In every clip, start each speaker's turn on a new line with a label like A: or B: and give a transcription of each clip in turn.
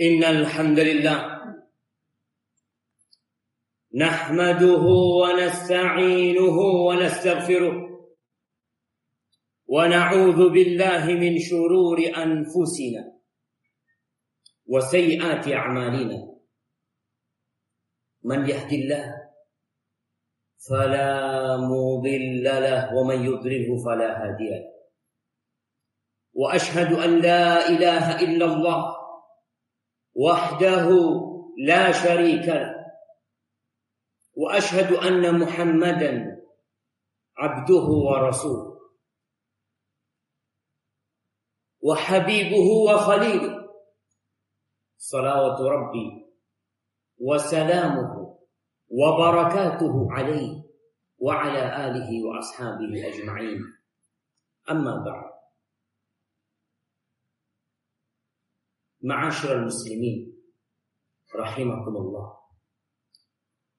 A: إن الحمد لله نحمده ونستعينه ونستغفره ونعوذ بالله من شرور أنفسنا وسيئات أعمالنا. من يهد الله فلا مضل له ومن يضلله فلا هادي له. وأشهد أن لا إله إلا الله وحده لا شريك له. وأشهد أن محمدا عبده ورسوله. وحبيبه وخليله. صلوات ربي وسلامه وبركاته عليه وعلى آله وأصحابه أجمعين. أما بعد. Ma'asyiral muslimin rahimakumullah.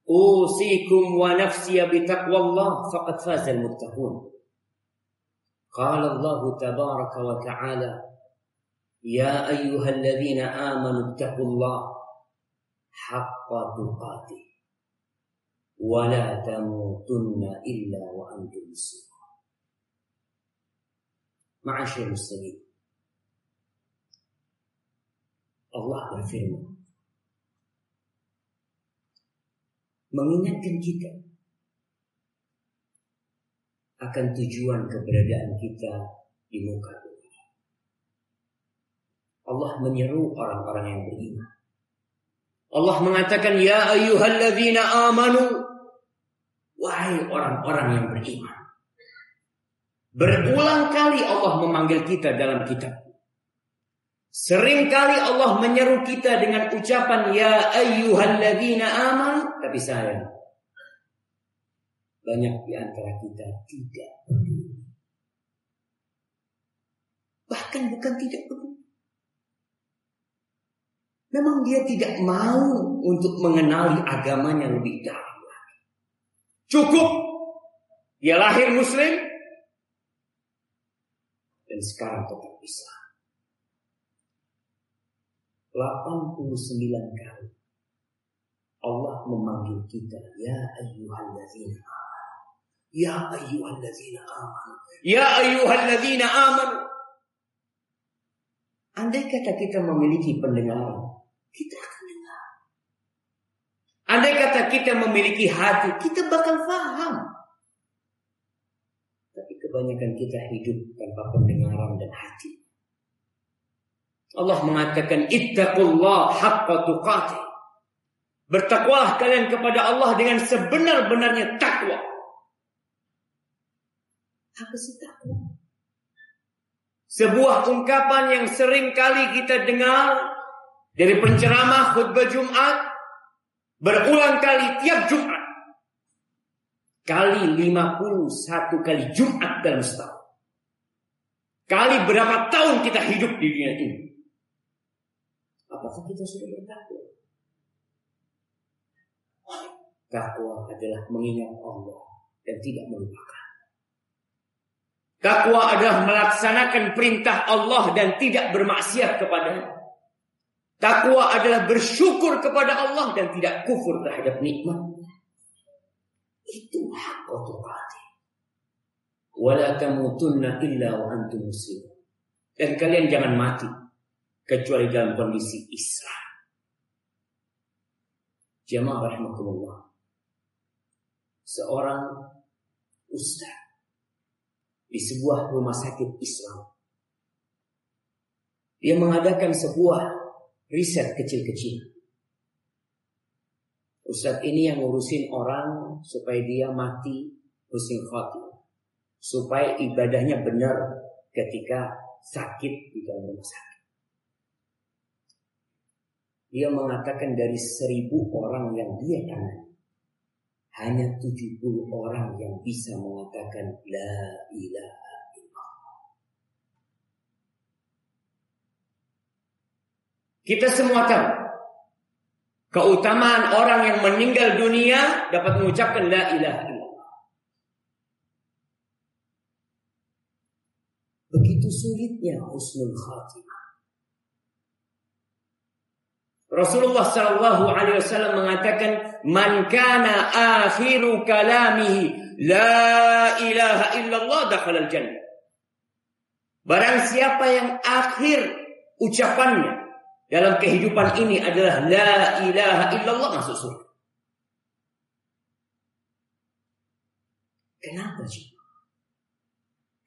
A: Usikum wa nafsi bitaqwallah faqad faza al-muttaqun. Qala Allah tabaraka wa ta'ala Ya ayyuhalladzina amanu ittaqullaha haqqa tuqatih wa la tamutunna illa wa antum muslimun. Ma'asyiral muslimin Allah berfirman mengingatkan kita akan tujuan keberadaan kita di muka bumi. Allah menyeru orang-orang yang beriman. Allah mengatakan ya ayyuhalladzina amanu wahai orang-orang yang beriman. Berulang kali Allah memanggil kita dalam kitab Seringkali Allah menyeru kita dengan ucapan ya ayyuhalladzina aman, tapi sayang banyak di antara kita tidak peduli. Bahkan bukan tidak peduli. Memang dia tidak mau untuk mengenali agamanya lebih dalam Cukup dia lahir muslim dan sekarang tetap Islam. 89 kali Allah memanggil kita ya ayyuhalladzina amanu ya ayyuhalladzina amanu ya ayyuhalladzina amanu Andai kata kita memiliki pendengaran, kita akan dengar. Andai kata kita memiliki hati, kita bakal paham. Tapi kebanyakan kita hidup tanpa pendengaran dan hati. Allah mengatakan ittaqullah haqqa tuqatih. Bertakwalah kalian kepada Allah dengan sebenar-benarnya takwa. Apa sih takwa? Sebuah ungkapan yang sering kali kita dengar dari penceramah khutbah Jumat berulang kali tiap Jumat. Kali 51 kali Jumat dalam setahun. Kali berapa tahun kita hidup di dunia ini. Apakah kita sudah bertakwa? Takwa adalah mengingat Allah dan tidak melupakan. Takwa adalah melaksanakan perintah Allah dan tidak bermaksiat kepadanya. Takwa adalah bersyukur kepada Allah dan tidak kufur terhadap nikmat. Itu hak tuqati. Wala illa wa antum muslimun. Dan kalian jangan mati kecuali dalam kondisi Islam. Jemaah rahmatullah. Seorang ustaz di sebuah rumah sakit Islam. Dia mengadakan sebuah riset kecil-kecil. Ustadz ini yang ngurusin orang supaya dia mati husnul khotimah. Supaya ibadahnya benar ketika sakit di dalam rumah sakit. Dia mengatakan dari seribu orang yang dia tangani. Hanya tujuh puluh orang yang bisa mengatakan La ilaha illallah. Kita semua tahu keutamaan orang yang meninggal dunia dapat mengucapkan La ilaha illallah. Begitu sulitnya husnul khatimah. Rasulullah Shallallahu Alaihi Wasallam mengatakan, "Man kana akhiru kalamihi la ilaha illallah dakhala al jannah." Barang siapa yang akhir ucapannya dalam kehidupan ini adalah la ilaha illallah masuk surga. Kenapa sih?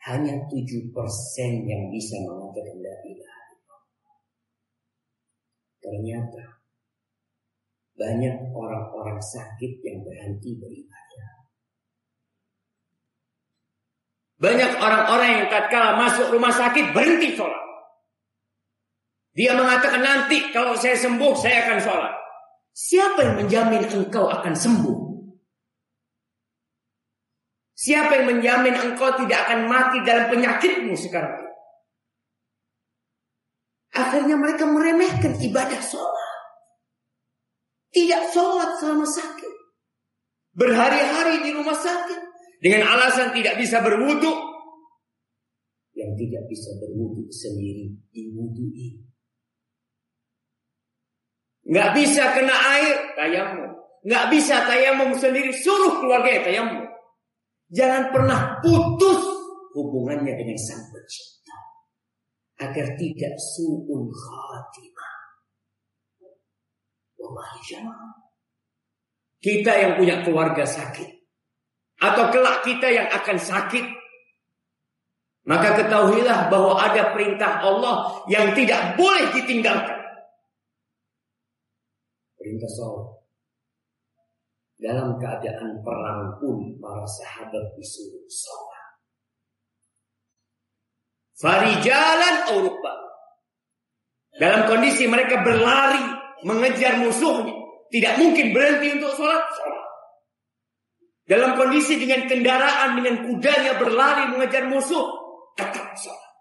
A: Hanya tujuh persen yang bisa mengatakan la ilaha. Ternyata banyak orang-orang sakit yang berhenti beribadah. Banyak orang-orang yang tatkala masuk rumah sakit berhenti sholat. Dia mengatakan nanti kalau saya sembuh saya akan sholat. Siapa yang menjamin engkau akan sembuh? Siapa yang menjamin engkau tidak akan mati dalam penyakitmu sekarang? Akhirnya mereka meremehkan ibadah sholat. Tidak sholat selama sakit. Berhari-hari di rumah sakit. Dengan alasan tidak bisa berwudu. Yang tidak bisa berwudu sendiri diwudui. Nggak bisa kena air, tayamum. Nggak bisa tayamum sendiri, suruh keluarga tayamum. Jangan pernah putus hubungannya dengan sang pencipta. Agar tidak su'un khatimah. Wallahi jamaah. Kita yang punya keluarga sakit atau kelak kita yang akan sakit. Maka ketahuilah bahwa ada perintah Allah yang tidak boleh ditinggalkan. Perintah sholat. Dalam keadaan perang pun para sahabat disuruh sholat. Farijalan Aurukbah. Dalam kondisi mereka berlari mengejar musuhnya. Tidak mungkin berhenti untuk sholat. Sholat. Dalam kondisi dengan kendaraan, dengan kudanya berlari mengejar musuh, tetap sholat.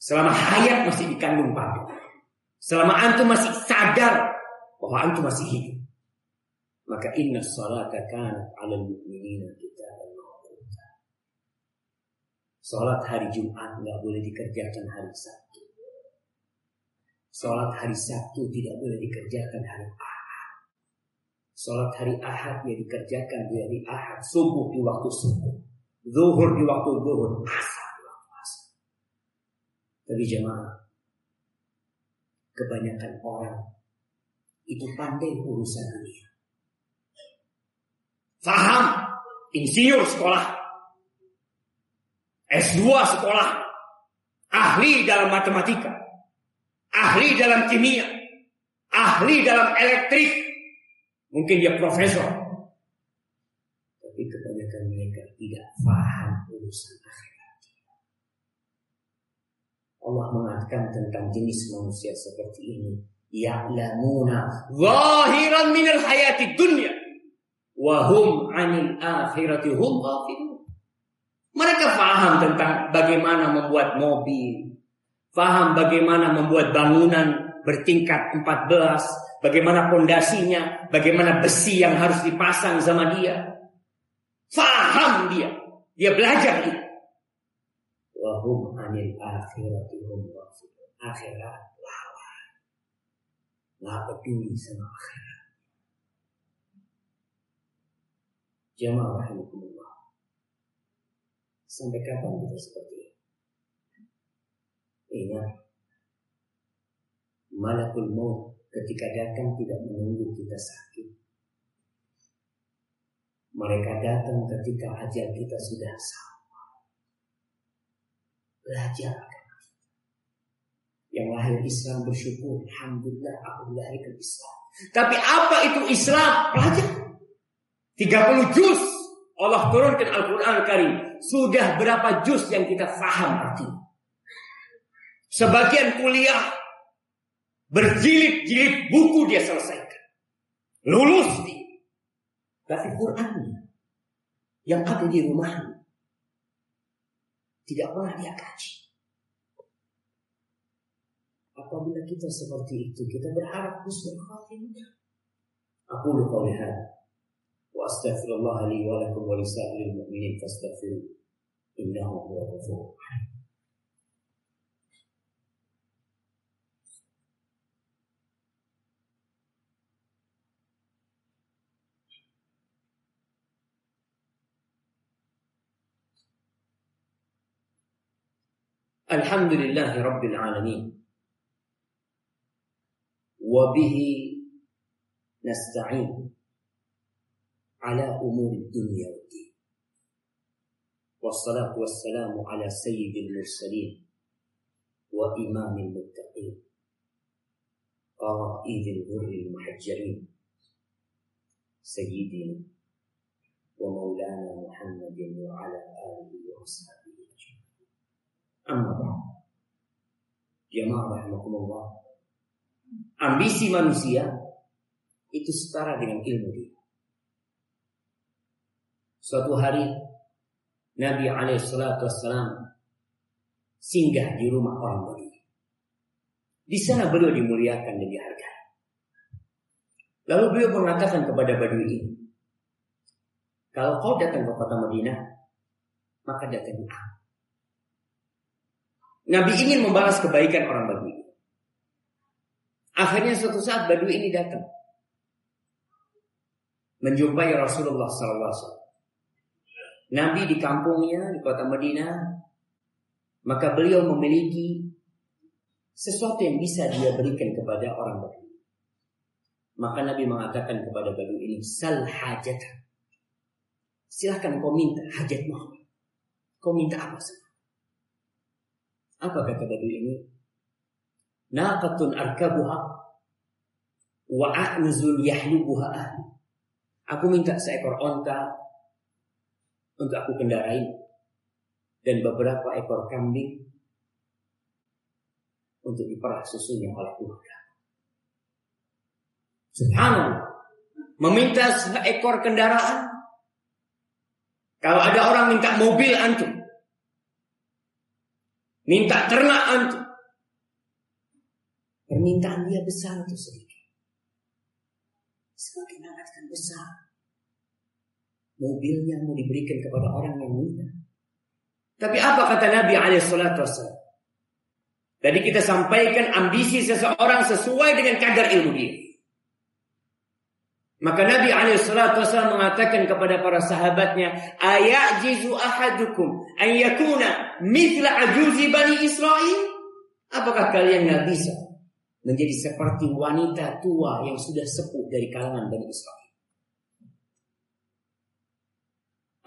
A: Selama hayat masih dikandung padu. Selama antum masih sadar bahwa antum masih hidup. Maka inna salata kanat ala mu'minina kita. Salat hari Jumat nggak boleh dikerjakan hari Sabtu. Salat hari Sabtu tidak boleh dikerjakan hari Ahad. Sholat hari Ahad yang dikerjakan di hari Ahad. Subuh di waktu subuh. Zuhur di waktu zuhur. Asar di waktu asar. Tapi jemaah. Kebanyakan orang. Itu pandai urusan dunia. Faham. Insinyur sekolah. S2 sekolah. Ahli dalam matematika. Ahli dalam kimia. Ahli dalam elektrik Mungkin dia profesor. Tapi kebanyakan mereka tidak paham urusan akhirat. Allah mengatakan tentang jenis manusia seperti ini. Ya'lamuna zahiran minal hayati dunya. Wahum anil akhirati hum. Mereka paham tentang bagaimana membuat mobil. Paham bagaimana membuat bangunan bertingkat 14 bagaimana pondasinya, bagaimana besi yang harus dipasang sama dia. Faham dia, dia belajar itu. Wahum anil akhirati hum Akhirat lawan. Peduli sama akhirat. Jamaah rahimahullah. Sampai kapan kita seperti ini? Ingat, malakul maut ketika datang tidak menunggu kita sakit. Mereka datang ketika ajal kita sudah sampai. Belajar Yang lahir Islam bersyukur. Alhamdulillah aku dilahirkan Islam. Tapi apa itu Islam? Belajar. 30 juz Allah turunkan Al-Quran Karim. Sudah berapa juz yang kita faham artinya? Sebagian kuliah Berjilid-jilid buku dia selesaikan. Lulus dia. Tapi Qurannya yang ada di rumahnya tidak pernah dia kaji. Apabila kita seperti itu, kita berharap khatimah. Aku lupa lihat. وأستغفر الله لي ولكم ولسائر المؤمنين فاستغفروه إنه هو الغفور الرحيم. الحمد لله رب العالمين. وبه نستعين. على أمور الدنيا والدين. والصلاة والسلام على سيد المرسلين وإمام المتقين. قائد الغر المحجرين. سيدنا ومولانا محمد وعلى آله وأصحابه أجمعين. أما بعد. رحمكم الله. Ambisi manusia itu setara dengan ilmu dia. Suatu hari Nabi Alaihissalam singgah di rumah orang Badui. Di sana beliau dimuliakan dan dihargai. Lalu beliau mengatakan kepada Badui ini, kalau kau datang ke kota Madinah, maka datangi aku. Nabi ingin membalas kebaikan orang Badui. Akhirnya suatu saat Badui ini datang menjumpai Rasulullah SAW. Nabi di kampungnya di kota Madinah, maka beliau memiliki sesuatu yang bisa dia berikan kepada orang Badui. Maka Nabi mengatakan kepada Badui ini, sal hajat. Silahkan kau minta hajatmu. Kau minta apa saja. Apa kata Badui ini? naqatun arkabuha wa a'nuzun yahlubuha. Aku minta seekor onta untuk aku kendarai dan beberapa ekor kambing untuk diperah susunya oleh keluarga. Subhanallah. Meminta seekor kendaraan. Kalau ada orang minta mobil antum. Minta ternak antum. Permintaan dia besar atau sedikit? Semakin mengatakan besar. Mobilnya mau diberikan kepada orang yang minta. Tapi apa kata Nabi alaihissalatu wassalam? Tadi kita sampaikan ambisi seseorang sesuai dengan kadar ilmu dia. Maka Nabi alaihissalatu wassalam mengatakan kepada para sahabatnya, Ayajizu ahadukum an yakuna mithla ajuzi bani Israel? Apakah kalian nggak bisa menjadi seperti wanita tua yang sudah sepuh dari kalangan Bani Israel.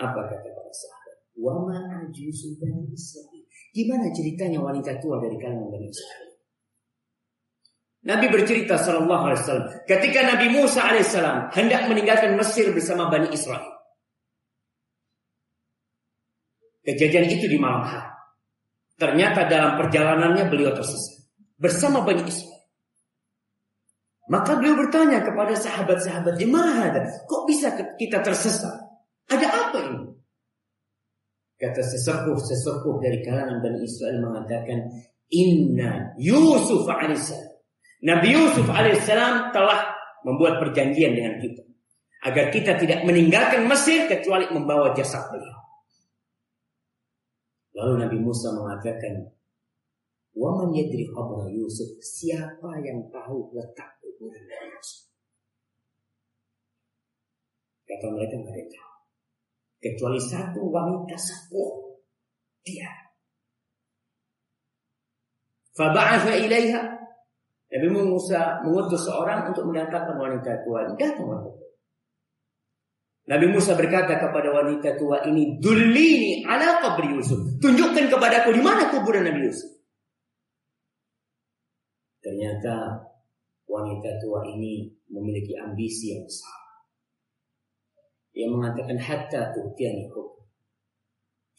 A: Apa kata para sahabat? Wama ajuzu Bani Israel. Gimana ceritanya wanita tua dari kalangan Bani Israel? Nabi bercerita Sallallahu Alaihi Wasallam ketika Nabi Musa Alaihissalam hendak meninggalkan Mesir bersama Bani Israel. Kejadian itu di malam hari. Ternyata dalam perjalanannya beliau tersesat bersama Bani Israel. Maka beliau bertanya kepada sahabat-sahabat, di mana? Kok bisa kita tersesat? Ada apa ini? Kata sesepuh-sesepuh dari kalangan Bani Israel mengatakan, Inna Yusuf alaihissalam. Nabi Yusuf alaihissalam telah membuat perjanjian dengan kita. Agar kita tidak meninggalkan Mesir kecuali membawa jasad beliau. Lalu Nabi Musa mengatakan, Waman yadri Yusuf. Siapa yang tahu letak Kata mereka ada tahu. Kecuali satu wanita sepuh. Dia. Faba'atha ilaiha. Nabi Musa mengutus seorang untuk mendatangkan wanita tua. Datang wanita Nabi Musa berkata kepada wanita tua ini, Dulini ala qabri Yusuf. Tunjukkan kepadaku di mana kuburan Nabi Yusuf. Ternyata wanita tua ini memiliki ambisi yang besar. Ia mengatakan hatta tu'tiani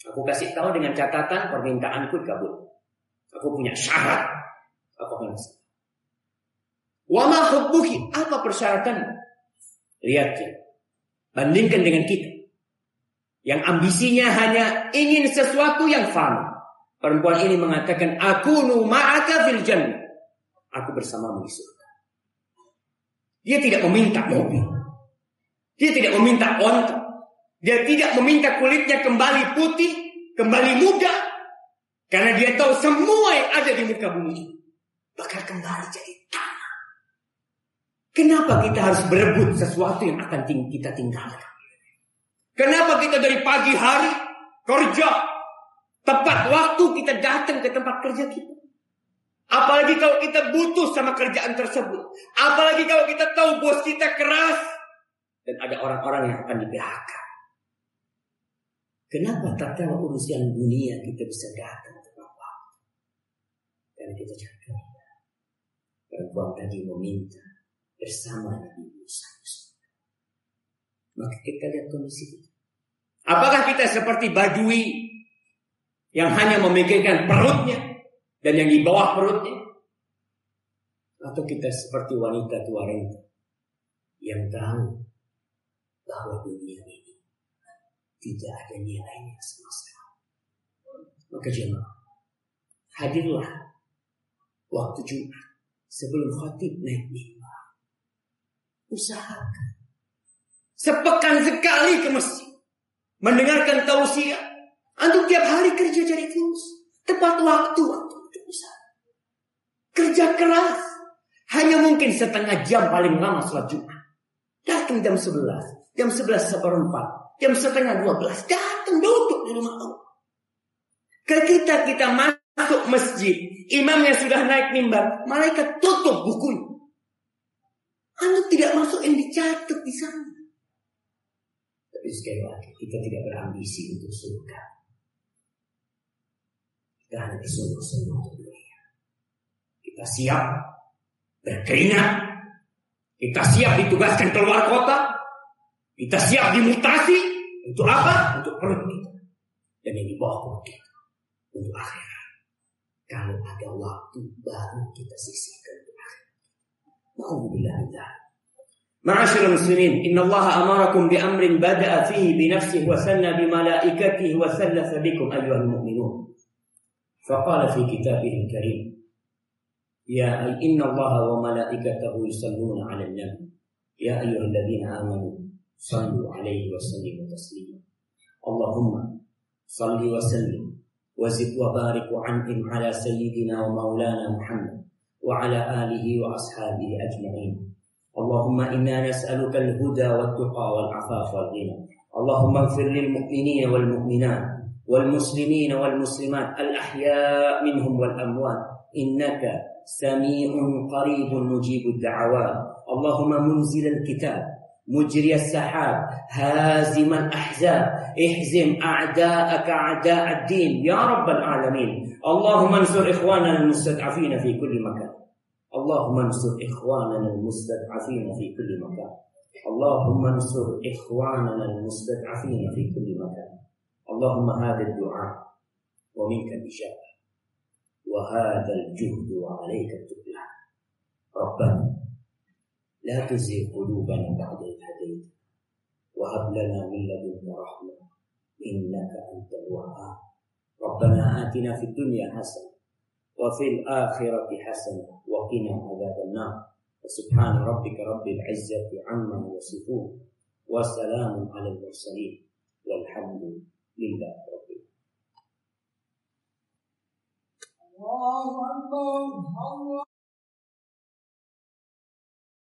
A: Aku kasih tahu dengan catatan permintaanku dikabul. Aku punya syarat. Aku akan Wa ma hubbuki? Apa persyaratan? Lihat ya. Bandingkan dengan kita. Yang ambisinya hanya ingin sesuatu yang fana. Perempuan ini mengatakan, Aku ma'aka fil jannah. Aku bersamamu di. Dia tidak meminta mobil. Dia tidak meminta onta. Dia tidak meminta kulitnya kembali putih, kembali muda. Karena dia tahu semua yang ada di muka bumi bakal kembali jadi tanah. Kenapa kita harus berebut sesuatu yang akan kita tinggalkan? Kenapa kita dari pagi hari kerja, Tepat waktu kita datang ke tempat kerja kita. Apalagi kalau kita butuh sama kerjaan tersebut. Apalagi kalau kita tahu bos kita keras. Dan ada orang-orang yang akan di PHK. Kenapa tahu urusan dunia kita bisa datang tepat waktu? Karena kita jaga. Perempuan tadi meminta bersama Nabi Musa. Maka kita lihat kondisi kita. Apakah kita seperti badui yang hanya memikirkan perutnya dan yang di bawah perutnya? Atau kita seperti wanita tua renta yang tahu bahwa dunia ini tidak ada nilainya sama sekali. Maka jemaah, hadirlah waktu Jumat sebelum khatib naik mimbar. Usahakan sepekan sekali ke masjid mendengarkan tausiah Antum tiap hari kerja cari terus. Tepat waktu waktu bisa. Kerja keras. Hanya mungkin setengah jam paling lama sholat Jumat. Datang jam 11. Jam 11 seperempat. Jam setengah 12. Datang duduk di rumah Allah. Ketika kita masuk masjid. Imamnya sudah naik mimbar. Malaikat tutup bukunya. Anda tidak masuk yang dicatat di sana. Tapi sekali lagi kita tidak berambisi untuk surga dan sungguh-sungguh untuk dunia. Kita siap berkeringat, kita siap ditugaskan keluar kota, kita siap dimutasi untuk apa? Untuk perut kita dan yang di bawah perut kita untuk akhirat. Kalau ada waktu baru kita sisihkan untuk akhirat. Nauzubillah معاشر المسلمين إن الله أمركم بأمر بدأ فيه بنفسه وثنى بملائكته وثلث بكم أيها المؤمنون فقال في كتابه الكريم يا إن الله وملائكته يصلون على النبي. يا أيها الذين آمنوا صلوا عليه وسلموا تسليما. اللهم صل وسلم وزد وبارك وعنهم على سيدنا ومولانا محمد وعلى آله وأصحابه أجمعين. اللهم إنا نسألك الهدى والتقى والعفاف والغنى. اللهم اغفر للمؤمنين والمؤمنات والمسلمين والمسلمات الأحياء منهم والأموات. إنك سميع قريب مجيب الدعوات. اللهم منزل الكتاب مجري السحاب هازم الأحزاب. احزم أعداءك أعداء الدين يا رب العالمين. اللهم انصر إخواننا المستضعفين في كل مكان. اللهم انصر إخواننا المستضعفين في كل مكان. اللهم انصر إخواننا المستضعفين في كل مكان. اللهم هذا الدعاء ومنك الإجابة. وهذا الجهد وعليك التكلان ربنا لا تزغ قلوبنا بعد إذ هديت وهب لنا من لدنك رحمة إنك أنت الوهاب. ربنا آتنا في الدنيا حسنة وفي الآخرة حسنة وقنا عذاب النار. وسبحان ربك رب العزة عما يصفون وسلام على المرسلين والحمد لله 我感到很温。